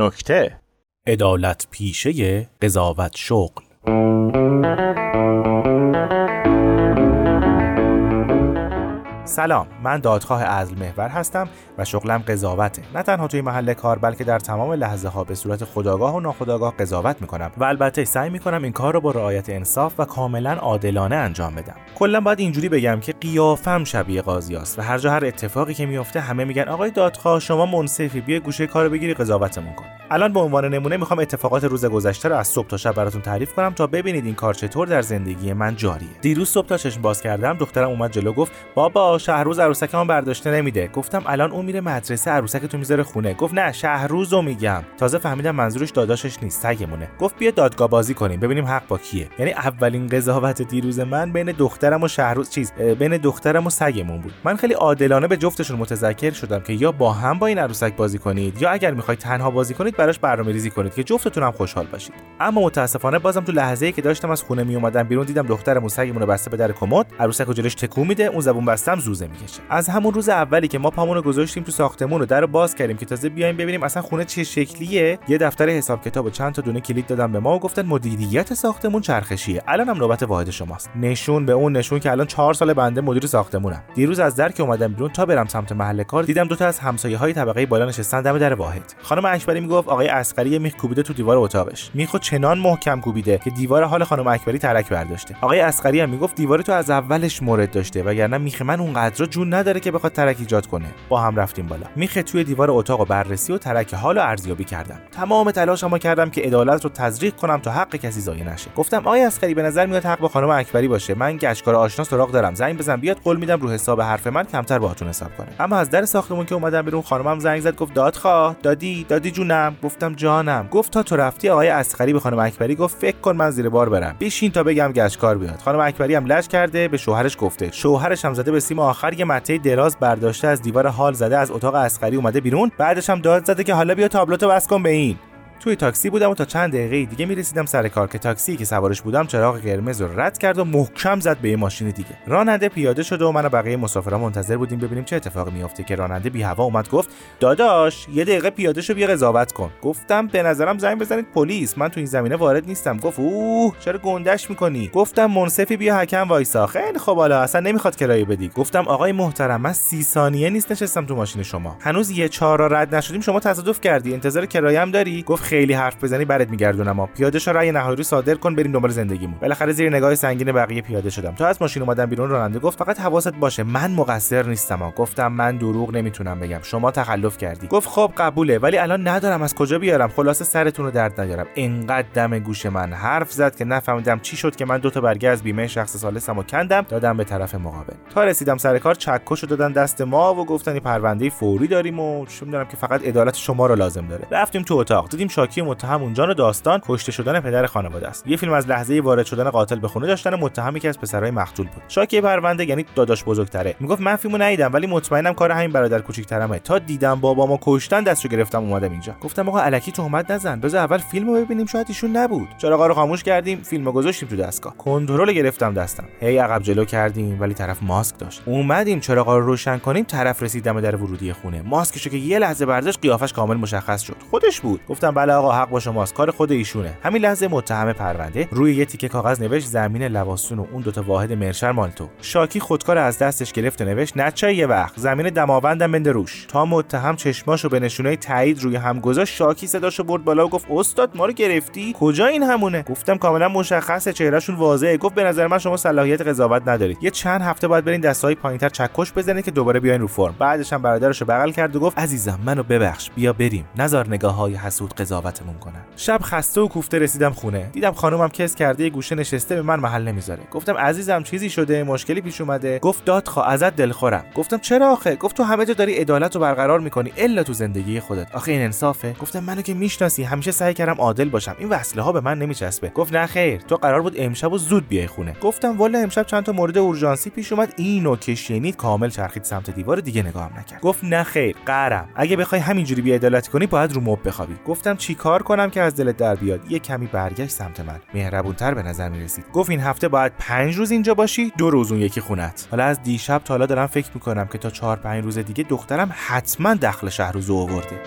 نکته. عدالت پیشه قضاوت شغل. سلام من دادخواه عدل محور هستم و شغلم قضاوته. نه تنها توی محل کار بلکه در تمام لحظه ها به صورت خداگاه و ناخداگاه قضاوت می‌کنم و البته سعی می‌کنم این کار رو با رعایت انصاف و کاملا عادلانه انجام بدم. کلا باید اینجوری بگم که قیافم شبیه قاضی است و هر جا هر اتفاقی که میفته همه میگن آقای دادخواه شما منصفی بیا گوشه کارو بگیری قضاوتمون کن. الان به عنوان نمونه می‌خوام اتفاقات روز گذشته رو از صبح تا شب براتون تعریف کنم تا ببینید این کار چطور در زندگی من جاریه. دیروز صبح تا چشم باز کردم دخترم اومد جلو گفت بابا شهروز عروسکمون برداشته نمیده. گفتم الان اون میره مدرسه عروسک تو می‌ذاره خونه. گفت نه شهروز رو میگم. تازه فهمیدم منظورش داداشش نیست سگمونه. گفت بیا دادگاه بازی کنیم ببینیم حق با کیه. یعنی اولین قضاوت دیروز من بین دخترم و شهروز چیز بین دخترم و سگمون بود. من خیلی عادلانه به جفتشون متذکر شدم که یا با هم با این عروسک بازی کنید یا اگر می‌خواید تنها بازی کنید براش برنامه ریزی کنید که جفتتون هم خوشحال باشید. اما متاسفانه بازم تو لحظه ای که داشتم از خونه می اومدم بیرون دیدم دخترمون سگمون رو بسته به در کمد عروسک رو جلوش تکون میده اون زبون بستم زوزه می‌کشه. از همون روز اولی که ما پامون رو گذاشتیم تو ساختمون رو در باز کردیم که تازه بیایم ببینیم اصلا خونه چه شکلیه. یه دفتر حساب کتاب و چند تا دونه کلید دادم به ما و گفتن مدیریت ساختمون چرخشیه. الان هم نوبت واحد شماست. نشون به اون نشون که الان چهار سال بنده مدیر ساختمونم. دیروز از در که اومدم بیرون تا برم سمت محل کار دیدم دو تا از همسایه های طبقه بالا نشستن دم در واحد. خانم اکبری می‌گفت آقای اسقری میخ کوبیده تو دیوار اتاقش. میخو چنان محکم کوبیده که دیوار حال خانم اکبری ترک برداشته. آقای اسقری هم می‌گفت دیوار تو از اولش مورد داشته وگرنه میخ من اونقدر جون نداره که بخواد ترک ایجاد کنه. با هم رفتیم بالا. میخ توی دیوار اتاق بررسی و ترک حال و ارزیابی کردم. تمام تلاشمو کردم که عدالت رو تزریق کنم تا حق کسی ضایع نشه. گفتم آقای اسقری به نظر میاد حق با خانم اکبری باشه. من گشتکار آشنا سراغ دارم. زنگ بزن بیاد قول میدم رو حساب حرف من کمتر باهاتون حساب کنه اما از در ساختمون که اومدم بیرون خانمم زنگ زد گفت دادخواه دادی دادی جونم. گفتم جانم. گفت تا تو رفتی آقای اسقری به خانم اکبری گفت فکر کن من زیر بار برم. بشین تا بگم گشتکار بیاد. خانم اکبری هم لش کرده به شوهرش گفته. شوهرش هم زده به سیم آخر یه مته دراز برداشته از دیوار حال زده از اتاق اسقری اومده بیرون بعدش هم داد زده که حالا بیا تابلوتو بس کن به این. توی تاکسی بودم و تا چند دقیقه دیگه می‌رسیدم سر کار که تاکسی که سوارش بودم چراغ قرمز رو رد کرد و محکم زد به یه ماشین دیگه. راننده پیاده شده و من و بقیه مسافران منتظر بودیم ببینیم چه اتفاقی میافته که راننده بی هوا اومد گفت داداش یه دقیقه پیاده شو بیا قضاوت کن. گفتم به نظرم زنگ بزنید پلیس من تو این زمینه وارد نیستم. گفت اوه چرا گندش می‌کنی؟ گفتم منصفی بیا حکم وایسا. خیلی خب حالا اصلا نمی‌خواد کرایه بدی. گفتم آقای محترم من سی ثانیه نیست نشستم تو ماشین شما. هنوز یه چهار رد نشدیم شما تصادف کردی انتظار کرایه هم داری؟ گفت خیلی حرف بزنی برات میگردونم پیاده شو رأی نهایی رو صادر کن بریم دنبال زندگیمون. بالاخره زیر نگاه سنگین بقیه پیاده شدم. تا از ماشین اومدم بیرون راننده گفت فقط حواست باشه من مقصر نیستم ها. گفتم من دروغ نمی‌تونم بگم. شما تخلف کردی. گفت خب قبوله ولی الان ندارم از کجا بیارم؟ خلاصه سرتون رو درد نیارم. انقدر دم گوش من حرف زد که نفهمیدم چی شد که من دو تا برگه از بیمه شخص سالسمو کندم دادم به طرف مقابل. تا رسیدم سر کار چکشو دادن دست ما و گفتن پرونده فوری داریم و چه که فقط عدالت شما رو لازم داره. رفتیم تو اتاق دیدیم شاکی متهم اونجا داستان کشته شدن پدر خانواده است. یه فیلم از لحظه وارد شدن قاتل به خونه داشتن متهم که از پسرای مقتول بود. شاکی پرونده یعنی داداش بزرگتره. می‌گفت من فیلمو ندیدم ولی مطمئنم کار همین برادر کوچیک‌ترمه. تا دیدم بابامو کشتن دستو گرفتم اومدم اینجا. گفتم آقا الکی تهمت نزن. بذار اول فیلمو ببینیم. شاید ایشون نبود. چراغا رو خاموش کردیم. فیلمو گذاشتیم تو دستگاه. کنترل گرفتم دستم. هی عقب جلو کردیم ولی طرف ماسک داشت. اومدیم چراغا رو روشن کنیم. طرف رسید دم در ورودی خونه. ماسکشو که یه لحظه برداشت قیافش کامل مشخص شد. خودش بود. گفتم بله آقا حق با شماست. کار خود ایشونه. همین لحظه متهم پرونده روی یه تیکه کاغذ نوشت زمین لواسون و اون دوتا واحد مرشر مال تو شاکی خودکار از دستش گرفت و نوشت نچای یه وقت. زمین دماوندم بنده روش. تا متهم چشماشو به نشونه تایید روی هم گذاشت شاکی صداشو برد بالا و گفت استاد ما رو گرفتی؟ کجا این همونه؟ گفتم کاملا مشخصه. چهرهشون واضحه. گفت به نظر من شما صلاحیت قضاوت ندارید. یه چند هفته باید برین دستهای پایینتر چکش بزنید که دوباره بیاین رو فرم. بعدش هم برادرشو بغل کرد و گفت عزیزم منو ببخش. بیا بریم. نزار نگاه های حسود قضاوتمون کنن. شب خسته و کوفته رسیدم خونه. دیدم خانومم کس کرده یه گوشه نشسته به من محل نمی‌ذاره. گفتم عزیزم چیزی شده؟ مشکلی پیش اومده. گفت دادخوا ازت دلخورم. گفتم چرا آخه؟ گفت تو همه جا داری عدالت رو برقرار می‌کنی. الا تو زندگی خودت. آخه این انصافه. گفتم منو که می‌شناسی همیشه سعی کردم عادل باشم. این وصله ها به من نمیچسبه. گفت نه خیر تو قرار بود امشب و زود بیای خونه. گفتم والا امشب چند تا مورد اورژانسی پیش اومد. اینو که شنید کامل چرخید سمت دیوار دیگه نگاهم نکرد. گفت نه خیر قرم. اگه بخوای همینجوری بی‌عدالتی کنی باید رو مب بخوابی. گفتم چیکار کنم که از دلت در بیاد؟ یه کمی برگشت سمت من. مهربونتر به نظر می رسید گفت این هفته باید پنج روز اینجا باشی دو روز اون یکی خونت. حالا از دیشب تا حالا دارم فکر می‌کنم که تا چهار پنج روز دیگه دخترم حتما دخل شهر روز آورده.